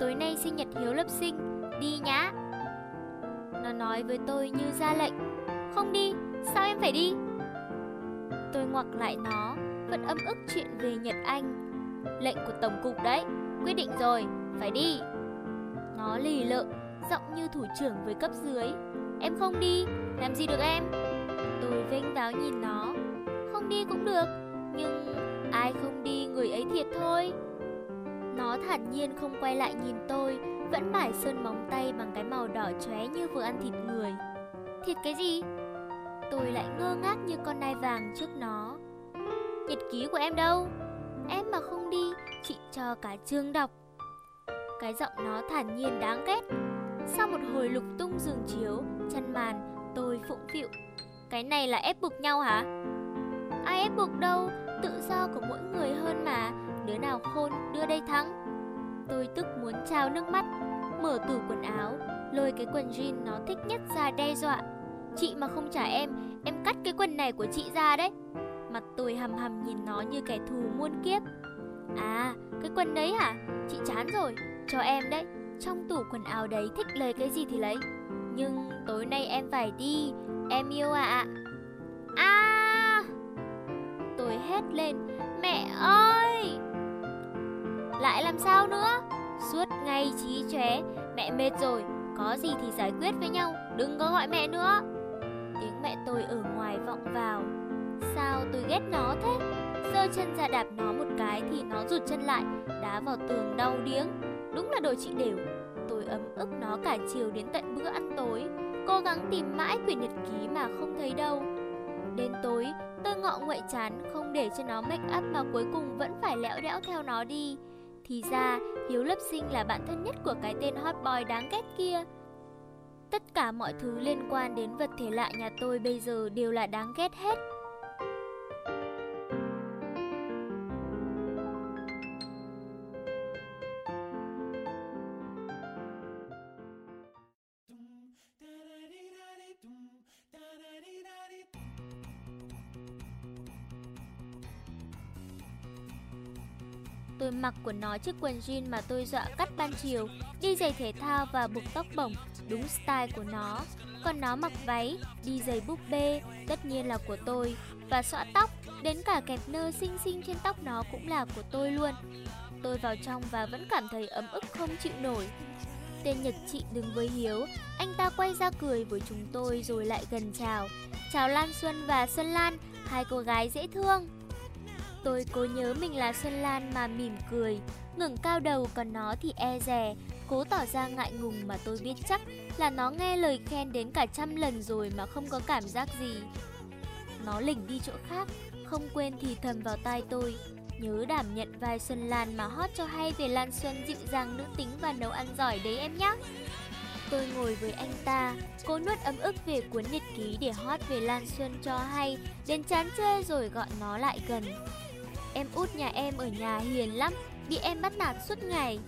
tối nay sinh nhật Hiếu lớp sinh, đi nhá. Nó nói với tôi như ra lệnh, không đi, sao em phải đi? Tôi ngoặc lại nó, vẫn âm ức chuyện về Nhật Anh. Lệnh của Tổng cục đấy, quyết định rồi, phải đi. Nó lì lợm, giọng như thủ trưởng với cấp dưới. Em không đi, làm gì được em? Tôi vênh váo nhìn nó. Không đi cũng được, nhưng ai không đi người ấy thiệt thôi. Nó thản nhiên không quay lại nhìn tôi, vẫn mải sơn móng tay bằng cái màu đỏ chóe như vừa ăn thịt người. Thịt cái gì? Tôi lại ngơ ngác như con nai vàng trước nó. Nhật ký của em đâu? Em mà không đi, chị cho cả chương đọc. Cái giọng nó thản nhiên đáng ghét. Sau một hồi lục tung giường chiếu, chăn màn, tôi phụng phịu. Cái này là ép buộc nhau hả? Ai ép buộc đâu, tự do của mỗi người hơn mà, đứa nào khôn đưa đây thắng. Tôi tức muốn trao nước mắt, mở tủ quần áo, lôi cái quần jean nó thích nhất ra đe dọa. Chị mà không trả em, em cắt cái quần này của chị ra đấy. Mặt tôi hầm hầm nhìn nó như kẻ thù muôn kiếp. À, cái quần đấy hả? Chị chán rồi, cho em đấy. Trong tủ quần áo đấy thích lấy cái gì thì lấy. Nhưng tối nay em phải đi, em yêu ạ. À. à! Tôi hét lên, mẹ ơi! Lại làm sao nữa? Suốt ngày trí chóe, mẹ mệt rồi, có gì thì giải quyết với nhau, đừng có gọi mẹ nữa. Tiếng mẹ tôi ở ngoài vọng vào. Sao tôi ghét nó thế? Giơ chân ra đạp nó một cái thì nó rụt chân lại, đá vào tường đau điếng. Đúng là đồ chị đều. Tôi ấm ức nó cả chiều đến tận bữa ăn tối, cố gắng tìm mãi quyển nhật ký mà không thấy đâu. Đến tối, tôi ngọ nguậy chán không để cho nó make up mà cuối cùng vẫn phải lẽo đẽo theo nó đi. Thì ra, Hiếu Lập Sinh là bạn thân nhất của cái tên hot boy đáng ghét kia. Tất cả mọi thứ liên quan đến vật thể lạ nhà tôi bây giờ đều là đáng ghét hết. Tôi mặc của nó chiếc quần jean mà tôi dọa cắt ban chiều, đi giày thể thao và buộc tóc bổng, đúng style của nó. Còn nó mặc váy, đi giày búp bê, tất nhiên là của tôi. Và xõa tóc, đến cả kẹp nơ xinh xinh trên tóc nó cũng là của tôi luôn. Tôi vào trong và vẫn cảm thấy ấm ức không chịu nổi. Tên Nhật chị đứng với Hiếu, anh ta quay ra cười với chúng tôi rồi lại gần chào. Chào Lan Xuân và Xuân Lan, hai cô gái dễ thương. Tôi cố nhớ mình là Xuân Lan mà mỉm cười, ngừng cao đầu còn nó thì e rè, cố tỏ ra ngại ngùng mà tôi biết chắc là nó nghe lời khen đến cả trăm lần rồi mà không có cảm giác gì. Nó lỉnh đi chỗ khác, không quên thì thầm vào tai tôi, nhớ đảm nhận vai Xuân Lan mà hót cho hay về Lan Xuân dịu dàng nữ tính và nấu ăn giỏi đấy em nhé. Tôi ngồi với anh ta, cố nuốt ấm ức về cuốn nhật ký để hót về Lan Xuân cho hay, đến chán chê rồi gọi nó lại gần. Em út nhà em ở nhà hiền lắm, bị em bắt nạt suốt ngày.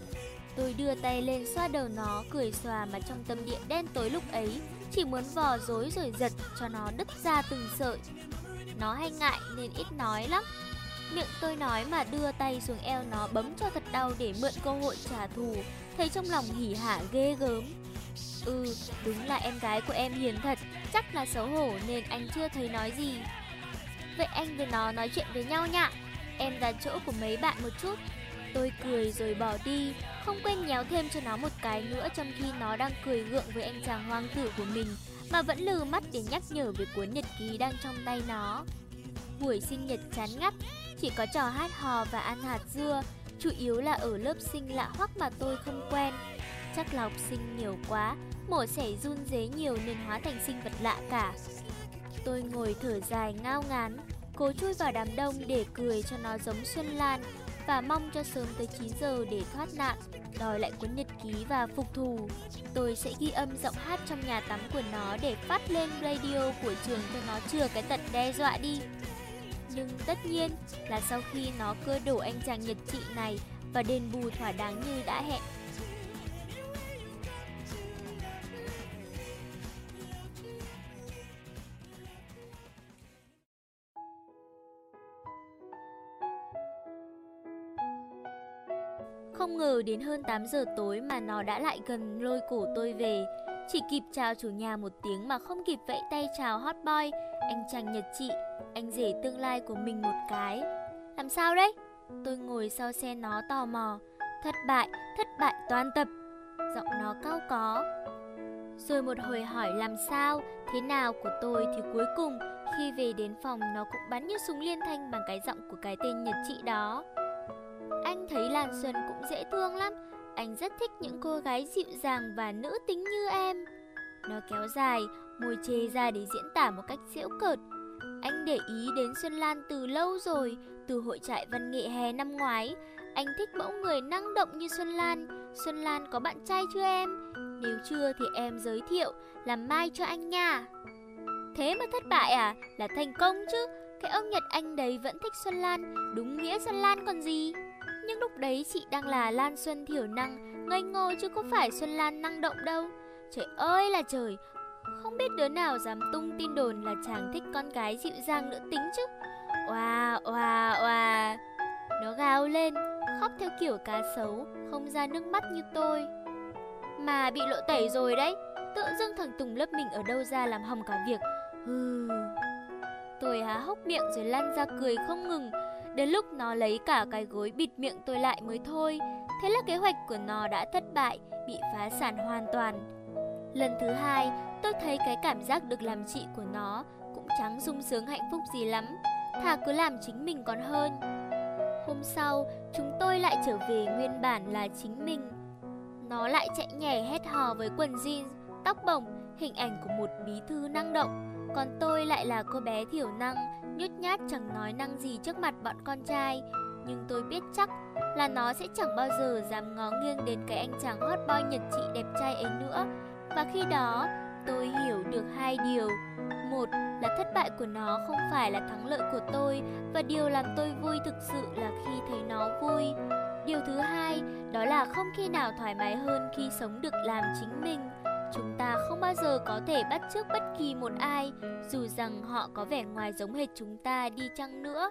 Tôi đưa tay lên xoa đầu nó, cười xòa mà trong tâm địa đen tối lúc ấy, chỉ muốn vò dối rồi giật cho nó đứt ra từng sợi. Nó hay ngại nên ít nói lắm. Miệng tôi nói mà đưa tay xuống eo nó bấm cho thật đau để mượn cơ hội trả thù, thấy trong lòng hỉ hả ghê gớm. Ừ, đúng là em gái của em hiền thật, chắc là xấu hổ nên anh chưa thấy nói gì. Vậy anh với nó nói chuyện với nhau nhạ. Em ra chỗ của mấy bạn một chút. Tôi cười rồi bỏ đi, Không quên nhéo thêm cho nó một cái nữa Trong khi nó đang cười gượng với anh chàng hoang tử của mình, Mà vẫn lừ mắt để nhắc nhở về cuốn nhật ký đang trong tay nó. Buổi sinh nhật chán ngắt, Chỉ có trò hát hò và ăn hạt dưa, Chủ yếu là ở lớp sinh lạ hoắc mà tôi không quen. Chắc là học sinh nhiều quá, Mổ xẻ run dế nhiều nên hóa thành sinh vật lạ cả. Tôi ngồi thở dài ngao ngán. Cố chui vào đám đông để cười cho nó giống Xuân Lan và mong cho sớm tới 9 giờ để thoát nạn, đòi lại cuốn nhật ký và phục thù. Tôi sẽ ghi âm giọng hát trong nhà tắm của nó để phát lên radio của trường cho nó chừa cái tận đe dọa đi. Nhưng tất nhiên là sau khi nó cơ đổ anh chàng nhật trị này và đền bù thỏa đáng như đã hẹn Không ngờ đến hơn 8 giờ tối mà nó đã lại gần lôi cổ tôi về. Chỉ kịp chào chủ nhà một tiếng mà không kịp vẫy tay chào hot boy, anh chàng Nhật chị, anh rể tương lai của mình một cái. Làm sao đấy? Tôi ngồi sau xe nó tò mò. Thất bại, thất bại toàn tập. Giọng nó cao có. Rồi một hồi hỏi làm sao, thế nào của tôi thì cuối cùng khi về đến phòng nó cũng bắn như súng liên thanh bằng cái giọng của cái tên Nhật chị đó. Anh thấy Lan Xuân cũng dễ thương lắm, anh rất thích những cô gái dịu dàng và nữ tính như em. Nó kéo dài, môi chê ra để diễn tả một cách giễu cợt. Anh để ý đến Xuân Lan từ lâu rồi, từ hội trại văn nghệ hè năm ngoái. Anh thích mẫu người năng động như Xuân Lan. Xuân Lan có bạn trai chưa em? Nếu chưa thì em giới thiệu, làm mai cho anh nha. Thế mà thất bại à? Là thành công chứ. Cái ông Nhật Anh đấy vẫn thích Xuân Lan, đúng nghĩa Xuân Lan còn gì. Nhưng lúc đấy chị đang là Lan Xuân thiểu năng, ngây ngô chứ có phải Xuân Lan năng động đâu. Trời ơi là trời, không biết đứa nào dám tung tin đồn là chàng thích con gái dịu dàng nữ tính chứ. Oa, oa, oa. Nó gào lên, khóc theo kiểu cá sấu, không ra nước mắt như tôi. Mà bị lộ tẩy rồi đấy, tự dưng thằng Tùng lớp mình ở đâu ra làm hỏng cả việc. Hừ. Tôi há hốc miệng rồi lăn ra cười không ngừng. Đến lúc nó lấy cả cái gối bịt miệng tôi lại mới thôi. Thế là kế hoạch của nó đã thất bại, bị phá sản hoàn toàn. Lần thứ hai, tôi thấy cái cảm giác được làm chị của nó cũng chẳng sung sướng hạnh phúc gì lắm. Thà cứ làm chính mình còn hơn. Hôm sau, chúng tôi lại trở về nguyên bản là chính mình. Nó lại chạy nhảy hét hò với quần jeans, tóc bồng, hình ảnh của một bí thư năng động. Còn tôi lại là cô bé thiểu năng, nhút nhát chẳng nói năng gì trước mặt bọn con trai. Nhưng tôi biết chắc là nó sẽ chẳng bao giờ dám ngó nghiêng đến cái anh chàng hot boy nhật trị đẹp trai ấy nữa. Và khi đó, tôi hiểu được hai điều. Một là thất bại của nó không phải là thắng lợi của tôi và điều làm tôi vui thực sự là khi thấy nó vui. Điều thứ hai, đó là không khi nào thoải mái hơn khi sống được làm chính mình. Chúng ta không bao giờ có thể bắt chước bất kỳ một ai, dù rằng họ có vẻ ngoài giống hệt chúng ta đi chăng nữa.